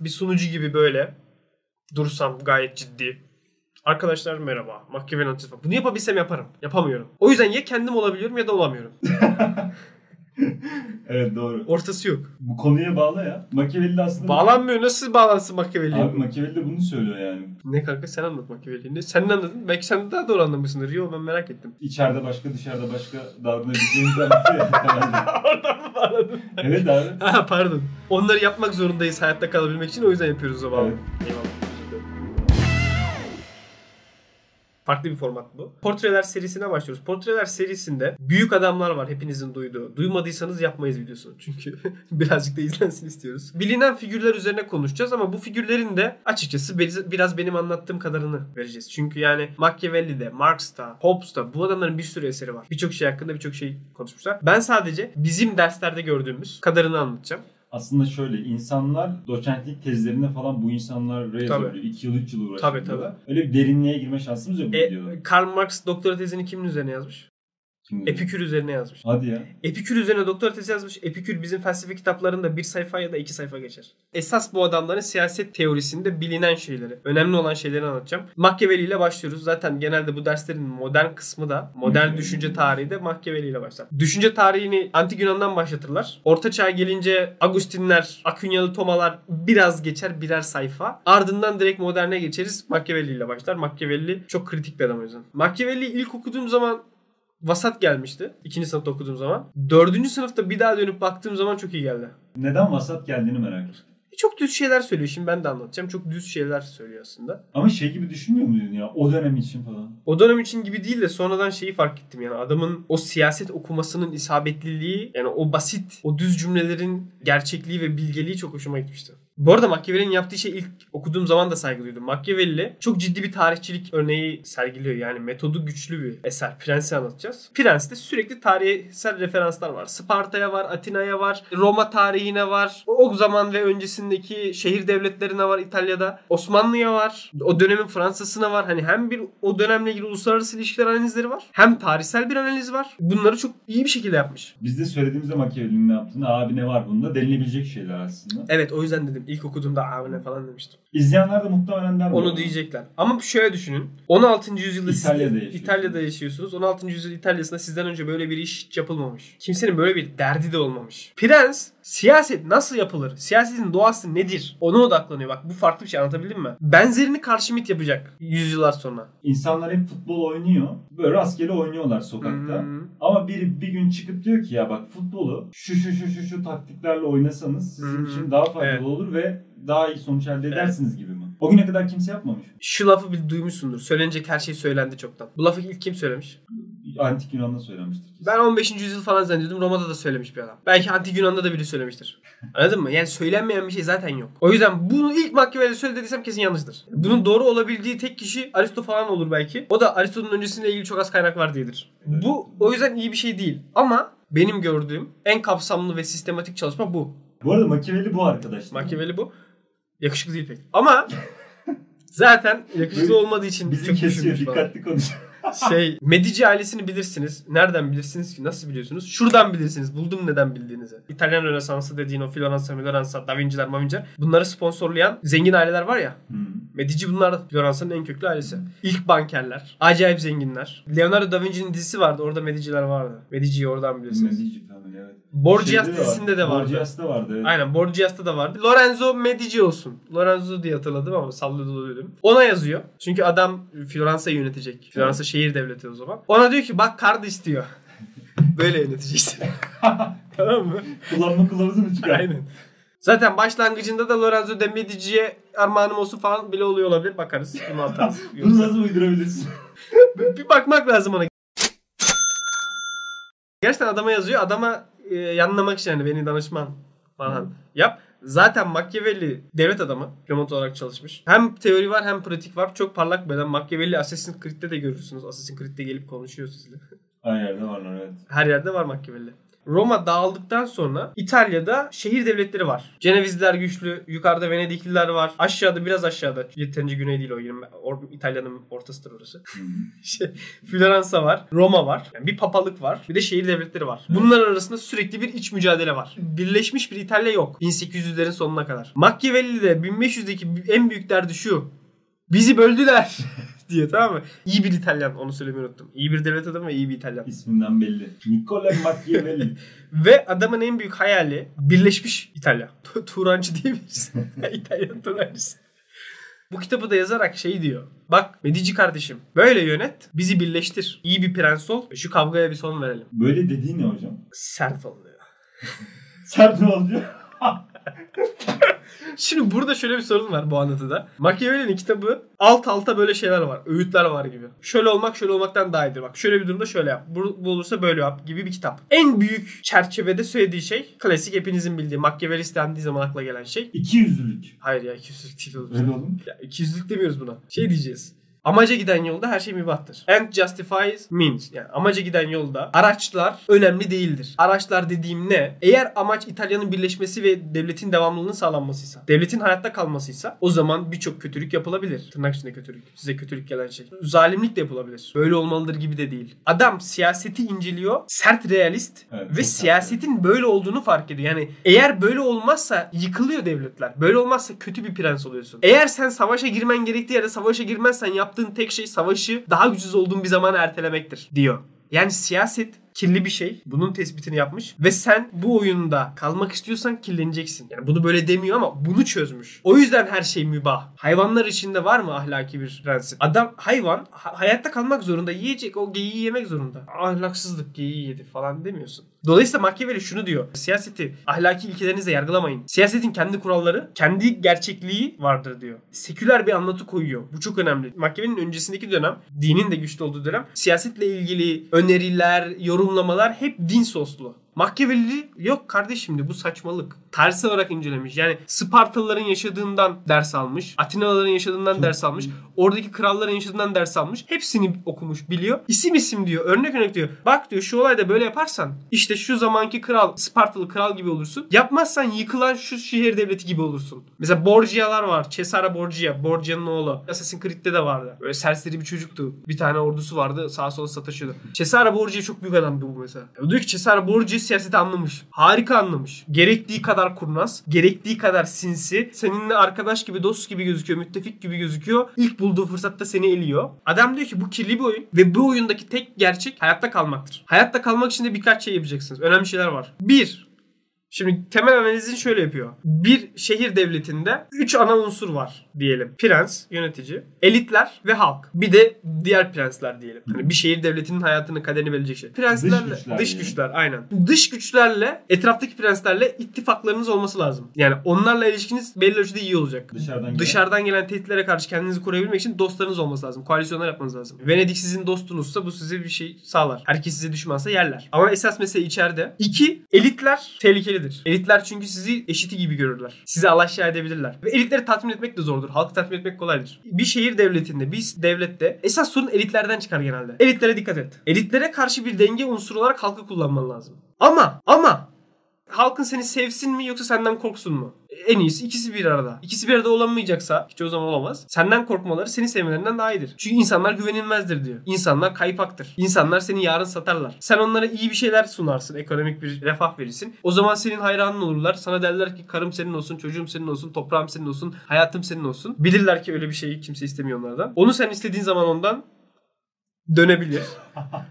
bir sunucu gibi böyle dursam gayet ciddi. Arkadaşlar merhaba. Analizi falan. Bunu yapabilsem yaparım. Yapamıyorum. O yüzden ya kendim olabiliyorum ya da olamıyorum. Evet doğru. Ortası yok. Bu konuya bağlı ya. Machiavelli de aslında... Bağlanmıyor. Nasıl bağlansın Machiavelli'ye? Abi Machiavelli de bunu söylüyor yani. Ne kanka sen anlat Machiavelli'ni. Sen ne anladın? Belki sen daha doğru anlamışsındır. Yo ben merak ettim. İçeride başka dışarıda başka davranabileceğimizi anlatıyor. Oradan mı bağladın? evet abi. Ha pardon. Onları yapmak zorundayız hayatta kalabilmek için. O yüzden yapıyoruz o zaman. Evet. Eyvallah. Farklı bir format bu. Portreler serisine başlıyoruz. Portreler serisinde büyük adamlar var hepinizin duyduğu. Duymadıysanız yapmayız videosunu. Çünkü birazcık da izlensin istiyoruz. Bilinen figürler üzerine konuşacağız ama bu figürlerin de açıkçası biraz- benim anlattığım kadarını vereceğiz. Çünkü yani Machiavelli'de, Marx'ta, Hobbes'ta bu adamların bir sürü eseri var. Birçok şey hakkında birçok şey konuşmuşlar. Ben sadece bizim derslerde gördüğümüz kadarını anlatacağım. Aslında şöyle insanlar doçentlik tezlerinde falan bu insanlar. Böyle 2 yıl 3 yıl uğraşıyor. Tabii, tabii. Öyle bir derinliğe girme şansımız yok. E, Karl Marx doktora tezini kimin üzerine yazmış? Kim? Epikür üzerine yazmış. Hadi ya. Epikür üzerine doktora tezi yazmış. Epikür bizim felsefe kitaplarında bir sayfa ya da iki sayfa geçer. Esas bu adamların siyaset teorisinde bilinen şeyleri, önemli olan şeyleri anlatacağım. Machiavelli ile başlıyoruz. Zaten genelde bu derslerin modern kısmı da, modern düşünce tarihi de Machiavelli ile başlar. Düşünce tarihini Antik Yunan'dan başlatırlar. Orta çağa gelince Agustinler, Akünyalı Tomalar biraz geçer birer sayfa. Ardından direkt moderne geçeriz. Machiavelli ile başlar. Machiavelli çok kritik bir adam o yüzden. Machiavelli ilk okuduğum zaman vasat gelmişti. İkinci sınıfta okuduğum zaman. Dördüncü sınıfta bir daha dönüp baktığım zaman çok iyi geldi. Neden vasat geldiğini merak ettim. E, Çok düz şeyler söylüyor. Şimdi ben de anlatacağım. Çok düz şeyler söylüyor aslında. Ama şey gibi düşünmüyor muydun ya? O dönem için falan. O dönem için gibi değil de sonradan şeyi fark ettim yani adamın o siyaset okumasının isabetliliği yani o basit o düz cümlelerin gerçekliği ve bilgeliği çok hoşuma gitmişti. Bu arada Machiavelli'nin yaptığı şey ilk okuduğum zaman da saygı duydum. Machiavelli çok ciddi bir tarihçilik örneği sergiliyor. Yani metodu güçlü bir eser. Prens'i anlatacağız. Prens'te sürekli tarihsel referanslar var. Sparta'ya var, Atina'ya var, Roma tarihine var. O zaman ve öncesindeki şehir devletlerine var İtalya'da. Osmanlı'ya var. O dönemin Fransa'sına var. Hani hem bir o dönemle ilgili uluslararası ilişkiler analizleri var. Hem tarihsel bir analiz var. Bunları çok iyi bir şekilde yapmış. Biz de söylediğimizde Machiavelli'nin ne yaptığını abi ne var bunda denilebilecek şeyler aslında. Evet o yüzden dedim. İlk okuduğumda abi ne falan demiştim. İzleyenler de muhtemelen der Onu diyecekler. Ama şöyle düşünün. 16. yüzyılda siz İtalya'da yaşıyorsunuz. İtalya'da yaşıyorsunuz. 16. yüzyıl İtalya'sında sizden önce böyle bir iş yapılmamış. Kimsenin böyle bir derdi de olmamış. Prens siyaset nasıl yapılır? Siyasetin doğası nedir? Ona odaklanıyor. Bak bu farklı bir şey anlatabildim mi? Benzerini Karşımit yapacak yüzyıllar sonra. İnsanlar hep futbol oynuyor. Böyle rastgele oynuyorlar sokakta. Hmm. Ama biri bir gün çıkıp diyor ki ya bak futbolu şu şu şu şu şu taktiklerle oynasanız sizin hı. için daha faydalı Evet. olur ve daha iyi sonuç elde edersiniz gibi mi? O güne kadar kimse yapmamış. Şu lafı bir duymuşsundur. Söylenecek her şey söylendi çoktan. Bu lafı ilk kim söylemiş? Antik Yunan'da söylenmiştir. kesin. Ben 15. yüzyıl falan zannediyordum. Roma'da da söylemiş bir adam. Belki Antik Yunan'da da biri söylemiştir. Anladın mı? Yani söylenmeyen bir şey zaten yok. O yüzden bunu ilk Machiavelli söyledi dediysem kesin yanlıştır. Bunun doğru olabildiği tek kişi Aristo falan olur belki. O da Aristo'nun öncesiyle ilgili çok az kaynak var diyedir. Evet. Bu o yüzden iyi bir şey değil. Ama benim gördüğüm en kapsamlı ve sistematik çalışma bu. Bu arada Machiavelli bu arkadaşlar. Machiavelli bu. Yakışıklı değil pek. Ama zaten yakışıklı olmadığı için Bizi kesiyor dikkatli konuş. Şey Medici ailesini bilirsiniz. Nereden bilirsiniz ki? Nasıl biliyorsunuz? Şuradan bilirsiniz. Buldum neden bildiğinizi. İtalyan Rönesansı dediğin o Floransa, Floransa, Da Vinci'ler, Ma Vinci'ler. Bunları sponsorlayan zengin aileler var ya. Hmm. Medici bunlar Floransa'nın en köklü ailesi. İlk bankerler. Acayip zenginler. Leonardo da Vinci'nin dizisi vardı. Orada Medici'ler vardı. Medici'yi oradan bilirsiniz. Medici Family evet. Borgias Şeyde de dizisinde de vardı. Borgias'ta vardı. evet. Aynen Borgias'ta da vardı. Lorenzo Medici olsun. Lorenzo diye hatırladım ama sallıyordum. Ona yazıyor. Çünkü adam Floransa'yı yönetecek. Floransa şehir devleti o zaman. Ona diyor ki bak kardeş diyor. Böyle yöneteceksin. tamam mı? Kullanma kılavuzu mu çıkar? Aynen. Zaten başlangıcında da Lorenzo de Medici'ye armağanım olsun falan bile oluyor olabilir. Bakarız. Bunu atarız. Bunu nasıl uydurabilirsin? bir bakmak lazım ona. Gerçekten adama yazıyor. Adama e, yanlamak için yani beni danışman falan yap. Zaten Machiavelli devlet adamı. Diplomat olarak çalışmış. Hem teori var hem pratik var. Çok parlak bir adam. Machiavelli Assassin's Creed'de de görürsünüz. Assassin's Creed'de gelip konuşuyor sizinle. Her yerde varlar evet. Her yerde var Machiavelli. Roma dağıldıktan sonra İtalya'da şehir devletleri var. Cenevizliler güçlü, yukarıda Venedikliler var. Aşağıda biraz aşağıda yeterince güney değil o yine or- İtalya'nın ortasıdır orası. şey, Floransa var, Roma var. Yani bir papalık var. Bir de şehir devletleri var. Bunlar arasında sürekli bir iç mücadele var. Birleşmiş bir İtalya yok 1800'lerin sonuna kadar. Machiavelli de 1500'deki en büyük derdi şu. Bizi böldüler diyor tamam mı? İyi bir İtalyan onu söylemeyi unuttum. İyi bir devlet adamı ve iyi bir İtalyan. İsminden belli. Nicola Machiavelli. Ve adamın en büyük hayali birleşmiş İtalya. Tu- Turancı diyebiliriz. İtalyan Turancısı. Bu kitabı da yazarak şey diyor. Bak Medici kardeşim böyle yönet bizi birleştir. İyi bir prens ol şu kavgaya bir son verelim. Böyle dediği ne hocam? Sert oluyor. Sert mi oluyor? Şimdi burada şöyle bir sorun var bu anlatıda. Machiavelli'nin kitabı alt alta böyle şeyler var. Öğütler var gibi. Şöyle olmak şöyle olmaktan daha iyidir. Bak şöyle bir durumda şöyle yap. Bu, bu olursa böyle yap gibi bir kitap. En büyük çerçevede söylediği şey klasik hepinizin bildiği Machiavelli dendiği zaman akla gelen şey. İki yüzlülük. Hayır ya 200'lük değil oğlum. Öyle oğlum. Ya 200'lük demiyoruz buna. Şey diyeceğiz. Amaca giden yolda her şey mübahtır. End justifies means. Yani amaca giden yolda araçlar önemli değildir. Araçlar dediğim ne? Eğer amaç İtalya'nın birleşmesi ve devletin devamlılığının sağlanmasıysa, devletin hayatta kalmasıysa o zaman birçok kötülük yapılabilir. Tırnak içinde kötülük. Size kötülük gelen şey. Zalimlik de yapılabilir. Böyle olmalıdır gibi de değil. Adam siyaseti inceliyor. Sert realist Evet, ve siyasetin böyle olduğunu fark ediyor. Yani eğer böyle olmazsa yıkılıyor devletler. Böyle olmazsa kötü bir prens oluyorsun. Eğer sen savaşa girmen gerektiği yerde savaşa girmezsen yaptığın tek şey savaşı daha güçsüz olduğun bir zaman ertelemektir diyor. Yani siyaset kirli bir şey. Bunun tespitini yapmış. Ve sen bu oyunda kalmak istiyorsan kirleneceksin. Yani bunu böyle demiyor ama bunu çözmüş. O yüzden her şey mübah. Hayvanlar içinde var mı ahlaki bir prensip? Adam hayvan ha- hayatta kalmak zorunda. Yiyecek o geyiği yemek zorunda. Ahlaksızlık geyiği yedi falan demiyorsun. Dolayısıyla Machiavelli şunu diyor. Siyaseti ahlaki ilkelerinizle yargılamayın. Siyasetin kendi kuralları, kendi gerçekliği vardır diyor. Seküler bir anlatı koyuyor. Bu çok önemli. Machiavelli'nin öncesindeki dönem, dinin de güçlü olduğu dönem, siyasetle ilgili öneriler, yorumlamalar hep din soslu. Machiavelli yok kardeşim bu saçmalık. Tersi olarak incelemiş. Yani Spartalıların yaşadığından ders almış. Atinalıların yaşadığından ders almış. Oradaki kralların yaşadığından ders almış. Hepsini okumuş biliyor. İsim isim diyor. Örnek örnek diyor. Bak diyor şu olayda böyle yaparsan işte şu zamanki kral Spartalı kral gibi olursun. Yapmazsan yıkılan şu şehir devleti gibi olursun. Mesela Borgia'lar var. Cesare Borgia. Borgia'nın oğlu. Assassin's Creed'de de vardı. Böyle serseri bir çocuktu. Bir tane ordusu vardı. Sağa sola sataşıyordu. Cesare Borgia çok büyük adamdı bu mesela. Diyor ki Cesare Borgia siyaseti anlamış. Harika anlamış. Gerektiği kadar kurnaz. Gerektiği kadar sinsi. Seninle arkadaş gibi, dost gibi gözüküyor. Müttefik gibi gözüküyor. İlk bulduğu fırsatta seni eliyor. Adam diyor ki bu kirli bir oyun. Ve bu oyundaki tek gerçek hayatta kalmaktır. Hayatta kalmak için de birkaç şey yapacaksınız. Önemli şeyler var. Bir, Şimdi temel analizini şöyle yapıyor. Bir şehir devletinde 3 ana unsur var diyelim. Prens, yönetici, elitler ve halk. Bir de diğer prensler diyelim. Hani bir şehir devletinin hayatını kaderini belirleyecek şey. Prenslerle Dış güçler dış güçler aynen. Dış güçlerle etraftaki prenslerle ittifaklarınız olması lazım. Yani onlarla ilişkiniz belli ölçüde iyi olacak. Dışarıdan gelen. Dışarıdan gelen tehditlere karşı kendinizi koruyabilmek için dostlarınız olması lazım. Koalisyonlar yapmanız lazım. Venedik sizin dostunuzsa bu size bir şey sağlar. Herkes size düşmansa yerler. Ama esas mesele içeride. İki, elitler tehlikelidir. Elitler çünkü sizi eşiti gibi görürler. Sizi alaşağı edebilirler. Ve elitleri tatmin etmek de zordur. Halkı tatmin etmek kolaydır. Bir şehir devletinde, bir devlette esas sorun elitlerden çıkar genelde. Elitlere dikkat et. Elitlere karşı bir denge unsuru olarak halkı kullanman lazım. Ama ama halkın seni sevsin mi yoksa senden korksun mu? En iyisi ikisi bir arada. İkisi bir arada olamayacaksa hiç o zaman olamaz. Senden korkmaları seni sevmelerinden daha iyidir. Çünkü insanlar güvenilmezdir diyor. İnsanlar kaypaktır. İnsanlar seni yarın satarlar. Sen onlara iyi bir şeyler sunarsın. Ekonomik bir refah verirsin. O zaman senin hayranın olurlar. Sana derler ki karım senin olsun, çocuğum senin olsun, toprağım senin olsun, hayatım senin olsun. Bilirler ki öyle bir şeyi kimse istemiyor onlardan. Onu sen istediğin zaman ondan dönebilir.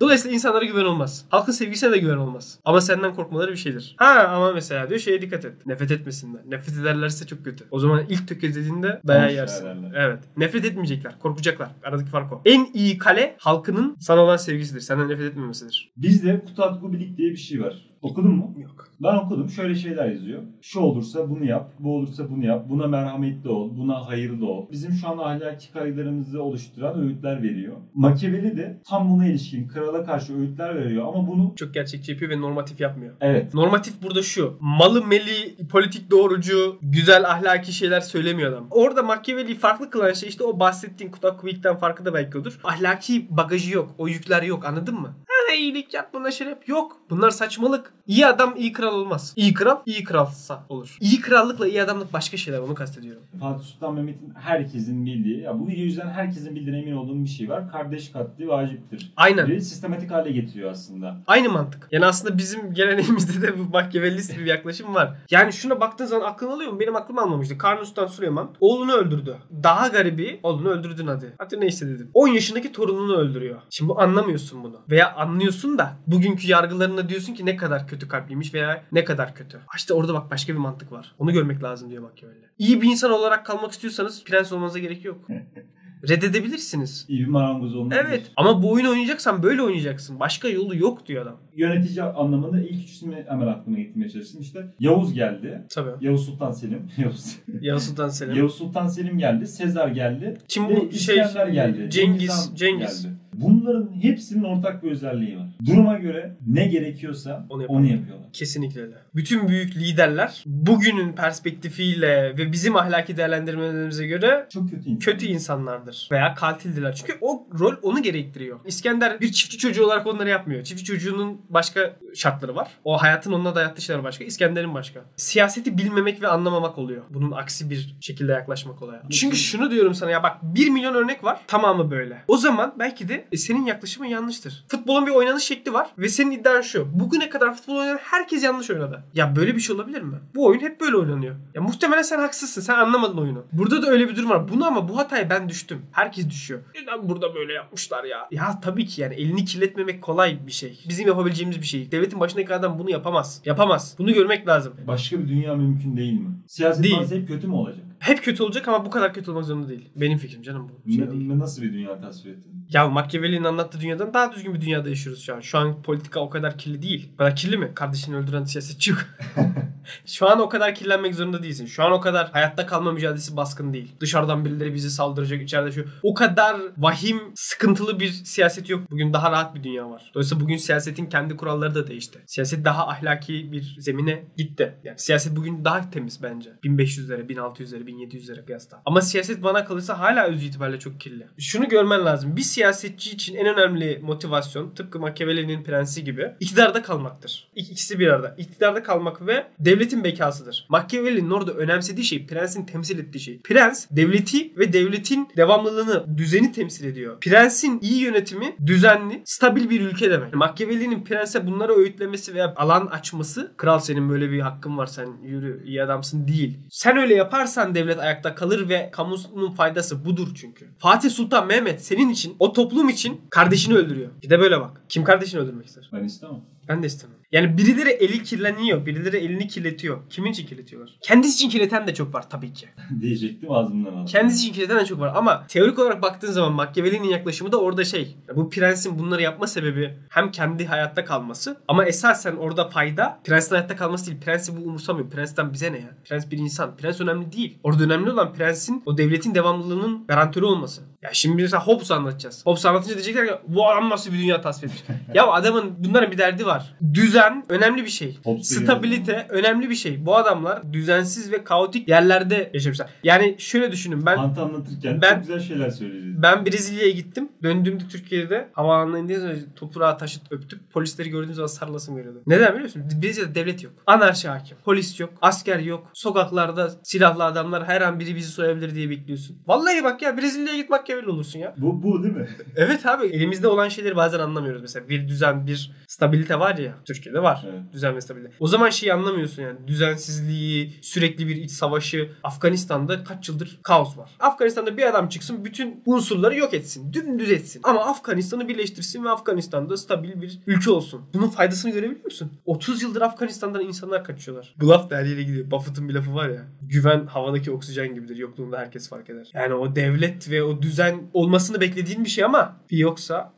Dolayısıyla insanlara güven olmaz. Halkın sevgisine de güven olmaz. Ama senden korkmaları bir şeydir. Ha ama mesela diyor şeye dikkat et. Nefret etmesinler. Nefret ederlerse çok kötü. O zaman ilk tökezlediğinde dayağı yersin. Evet. Nefret etmeyecekler. Korkacaklar. Aradaki fark o. En iyi kale halkının sana olan sevgisidir. Senden nefret etmemesidir. Bizde Kutatku Bilik diye bir şey var. Okudun mu? Yok. Ben okudum. Şöyle şeyler yazıyor. Şu olursa bunu yap, bu olursa bunu yap. Buna merhametli ol, buna hayırlı ol. Bizim şu an ahlaki kaygılarımızı oluşturan öğütler veriyor. Machiavelli de tam buna ilişkin krala karşı öğütler veriyor ama bunu Çok gerçekçi yapıyor ve normatif yapmıyor. evet Normatif burada şu. Malı meli, politik doğrucu, güzel ahlaki şeyler söylemiyor adam. Orada Machiavelli'yi farklı kılan şey işte o bahsettiğin Kutak Kuvik'ten farkı da belki odur. Ahlaki bagajı yok. O yükler yok anladın mı? Şuna iyilik yap buna yap. Yok. Bunlar saçmalık. İyi adam iyi kral olmaz. İyi kral iyi kralsa olur. İyi krallıkla iyi adamlık başka şeyler onu kastediyorum. Fatih Sultan Mehmet'in herkesin bildiği, ya bu video yüzden herkesin bildiğine emin olduğum bir şey var. Kardeş katli vaciptir. Aynen. Bir sistematik hale getiriyor aslında. Aynı mantık. Yani aslında bizim geleneğimizde de bu Machiavellist bir yaklaşım var. Yani şuna baktığın zaman aklın alıyor mu? Benim aklım almamıştı. Karnus Sultan Süleyman oğlunu öldürdü. Daha garibi oğlunu öldürdün hadi. Hadi neyse dedim. 10 yaşındaki torununu öldürüyor. Şimdi bu anlamıyorsun bunu. Veya anlıyorsun da bugünkü yargılarına diyorsun ki ne kadar kötü kalpliymiş veya ne kadar kötü. İşte orada bak başka bir mantık var. Onu görmek lazım diyor Machiavelli. İyi bir insan olarak kalmak istiyorsanız prens olmanıza gerek yok. Reddedebilirsiniz. İyi bir marangoz olmak. Evet ama bu oyunu oynayacaksan böyle oynayacaksın. Başka yolu yok diyor adam. Yönetici anlamında ilk üçünü hemen aklıma getirmeye çalıştım. İşte Yavuz geldi. Tabii. Yavuz Sultan Selim. Yavuz. Yavuz Sultan Selim. Yavuz Sultan Selim geldi. Sezar geldi. Şimdi bu şey İskender geldi. Cengiz Han Cengiz. geldi. Bunların hepsinin ortak bir özelliği var. Duruma göre ne gerekiyorsa Onu onu, yapıyor. yapıyorlar. Kesinlikle öyle. Bütün büyük liderler bugünün perspektifiyle ve bizim ahlaki değerlendirmelerimize göre Çok kötü insan. kötü insanlardır veya katildiler. Çünkü o rol onu gerektiriyor. İskender bir çiftçi çocuğu olarak onları yapmıyor. Çiftçi çocuğunun başka şartları var. O hayatın onunla dayattığı şeyler başka. İskender'in başka. Siyaseti bilmemek ve anlamamak oluyor. Bunun aksi bir şekilde yaklaşmak olaya. Çünkü şunu diyorum sana ya bak 1 milyon örnek var. Tamamı böyle. O zaman belki de e, senin yaklaşımın yanlıştır. Futbolun bir oynanış şekli var ve senin iddian şu. Bugüne kadar futbol oynayan herkes yanlış oynadı. Ya böyle bir şey olabilir mi? Bu oyun hep böyle oynanıyor. Ya muhtemelen sen haksızsın. Sen anlamadın oyunu. Burada da öyle bir durum var. Bunu ama bu hataya ben düştüm. Herkes düşüyor. Neden burada böyle yapmışlar ya? Ya tabii ki yani elini kirletmemek kolay bir şey. Bizim yapabileceğimiz bir şey. Devletin başındaki adam bunu yapamaz. Yapamaz. Bunu görmek lazım. Başka bir dünya mümkün değil mi? Siyaset Değil. hep kötü mü olacak? Hep kötü olacak ama bu kadar kötü olmak zorunda değil. Benim fikrim canım bu. Şey değil. Ne- nasıl bir dünya tasvir ettin? Ya Machiavelli'nin anlattığı dünyadan daha düzgün bir dünyada yaşıyoruz şu an. Şu an politika o kadar kirli değil. Kadar kirli mi? Kardeşini öldüren siyasetçi yok. şu an o kadar kirlenmek zorunda değilsin. Şu an o kadar hayatta kalma mücadelesi baskın değil. Dışarıdan birileri bizi saldıracak içeride şu. O kadar vahim, sıkıntılı bir siyaset yok. Bugün daha rahat bir dünya var. Dolayısıyla bugün siyasetin kendi kuralları da değişti. Siyaset daha ahlaki bir zemine gitti. Yani siyaset bugün daha temiz bence. 1500'lere, 1600'lere, 1700'lere kıyasla. Ama siyaset bana kalırsa hala öz itibariyle çok kirli. Şunu görmen lazım. Bir siyasetçi için en önemli motivasyon tıpkı Machiavelli'nin prensi gibi iktidarda kalmaktır. İk- İkisi bir arada. İktidarda kalmak ve devletin bekasıdır. Machiavelli'nin orada önemsediği şey prensin temsil ettiği şey. Prens devleti ve devletin devamlılığını, düzeni temsil ediyor. Prensin iyi yönetimi düzenli, stabil bir ülke demek. Machiavelli'nin prense bunları öğütlemesi veya alan açması kral senin böyle bir hakkın var sen yürü iyi adamsın değil. Sen öyle yaparsan devlet ayakta kalır ve kamunun faydası budur çünkü. Fatih Sultan Mehmet senin için o toplum için kardeşini öldürüyor. Bir de böyle bak. Kim kardeşini öldürmek ister? Ben istemem. Ben de istemem. Yani birileri eli kirleniyor. Birileri elini kirletiyor. Kimin için kirletiyorlar? Kendisi için kirleten de çok var tabii ki. Diyecektim ağzımdan aldım. Kendisi için kirleten de çok var. Ama teorik olarak baktığın zaman Machiavelli'nin yaklaşımı da orada şey. Bu prensin bunları yapma sebebi hem kendi hayatta kalması ama esasen orada fayda prensin hayatta kalması değil. Prensi bu umursamıyor. Prensten bize ne ya? Prens bir insan. Prens önemli değil. Orada önemli olan prensin o devletin devamlılığının garantörü olması. Ya şimdi mesela Hobbes'u anlatacağız. Hobbes'u anlatınca diyecekler ki bu adam nasıl bir dünya tasvir etmiş. ya adamın bunların bir derdi var. Düzen önemli bir şey. Hobbes Stabilite önemli bir şey. Bu adamlar düzensiz ve kaotik yerlerde yaşamışlar. Yani şöyle düşünün ben Ant anlatırken Ben- çok güzel şeyler söyleyeceğiz. ben Brezilya'ya gittim. Döndüğümde Türkiye'de havaalanına indiğim zaman toprağa taşıt öptük. Polisleri gördüğüm zaman sarılasım geliyordu. Neden biliyor musun? Brezilya'da devlet yok. Anarşi hakim. Polis yok. Asker yok. Sokaklarda silahlı adamlar her an biri bizi soyabilir diye bekliyorsun. Vallahi bak ya Brezilya'ya git Machiavelli olursun ya. Bu, bu değil mi? Evet abi elimizde olan şeyleri bazen anlamıyoruz. Mesela bir düzen, bir stabilite var ya. Türkiye'de var. Evet. Düzen ve stabilite. O zaman şeyi anlamıyorsun yani. Düzensizliği, sürekli bir iç savaşı. Afganistan'da kaç yıldır kaos var. Afganistan'da bir adam çıksın bütün unsurları yok etsin. Dümdüz etsin. Ama Afganistan'ı birleştirsin ve Afganistan'da stabil bir ülke olsun. Bunun faydasını görebiliyor musun? 30 yıldır Afganistan'dan insanlar kaçıyorlar. Bu laf yere gidiyor. Buffett'ın bir lafı var ya. Güven havadaki oksijen gibidir. Yokluğunda herkes fark eder. Yani o devlet ve o düzen olmasını beklediğin bir şey ama bir yoksa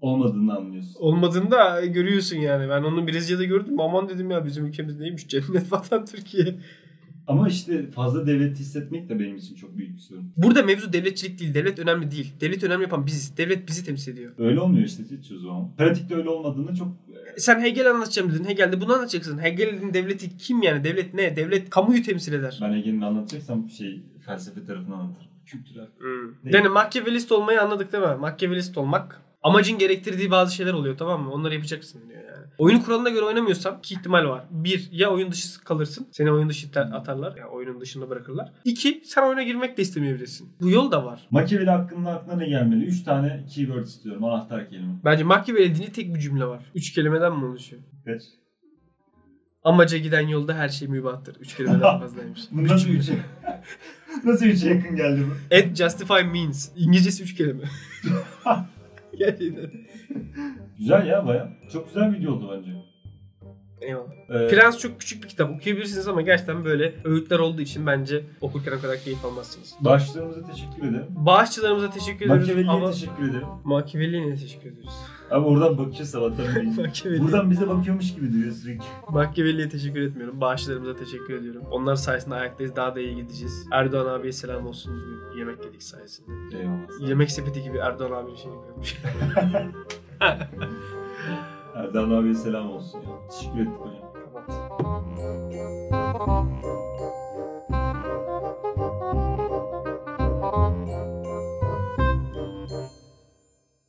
Olmadığını anlıyorsun. olmadığında görüyorsun yani. Ben onu Brezilya'da gördüm. Aman dedim ya bizim ülkemiz neymiş? Cennet vatan Türkiye. Ama işte fazla devlet hissetmek de benim için çok büyük bir sorun. Burada mevzu devletçilik değil. Devlet önemli değil. Devlet önemli yapan biziz. Devlet bizi temsil ediyor. Öyle olmuyor işte hiç o zaman. Pratikte öyle olmadığını çok Sen Hegel anlatacağım dedin. Hegel'de bunu anlatacaksın. Hegel'in devleti kim yani? Devlet ne? Devlet kamuyu temsil eder. ben Ege'nin anlatacaksam şey felsefe tarafını anlatırım. Kültürel. Hmm. Yani Machiavellist olmayı anladık değil mi? Machiavellist olmak Amacın gerektirdiği bazı şeyler oluyor tamam mı? Onları yapacaksın diyor yani. Oyun kuralına göre oynamıyorsan iki ihtimal var. Bir, ya oyun dışı kalırsın. Seni oyun dışı atarlar. Ya oyunun dışında bırakırlar. İki, sen oyuna girmek de istemeyebilirsin. Bu yol da var. Machiavelli hakkında aklına ne gelmeli? 3 tane keyword istiyorum. Anahtar kelime. Bence Machiavelli dili tek bir cümle var. Üç kelimeden mi oluşuyor? Kaç? Amaca giden yolda her şey mübahtır. Üç kelimeden fazlaymış. Bu nasıl 3'e? nasıl 3'e yakın geldi bu? End justify means. İngilizcesi üç kelime. Gerçekten. Güzel ya baya. Çok güzel video oldu bence. Eyvallah. Ee, Prens çok küçük bir kitap. Okuyabilirsiniz ama gerçekten böyle öğütler olduğu için bence okurken o kadar keyif almazsınız. Başlarımıza teşekkür ederim. Bağışçılarımıza teşekkür ediyoruz Machiavelli'ye ama teşekkür ederim. Machiavelli'ye teşekkür ediyoruz. Abi oradan bakıyor sabahtan beri. Buradan bize bakıyormuş gibi duruyor sürekli. Machiavelli'ye teşekkür etmiyorum. Bağışçılarımıza teşekkür ediyorum. Onlar sayesinde ayaktayız. Daha da iyi gideceğiz. Erdoğan abiye selam olsun. Bugün yemek yedik sayesinde. Eyvallah. Yemek sepeti gibi Erdoğan abinin şeyini görmüş. Erdem abiye selam olsun. Teşekkür ettik hocam. Kapat.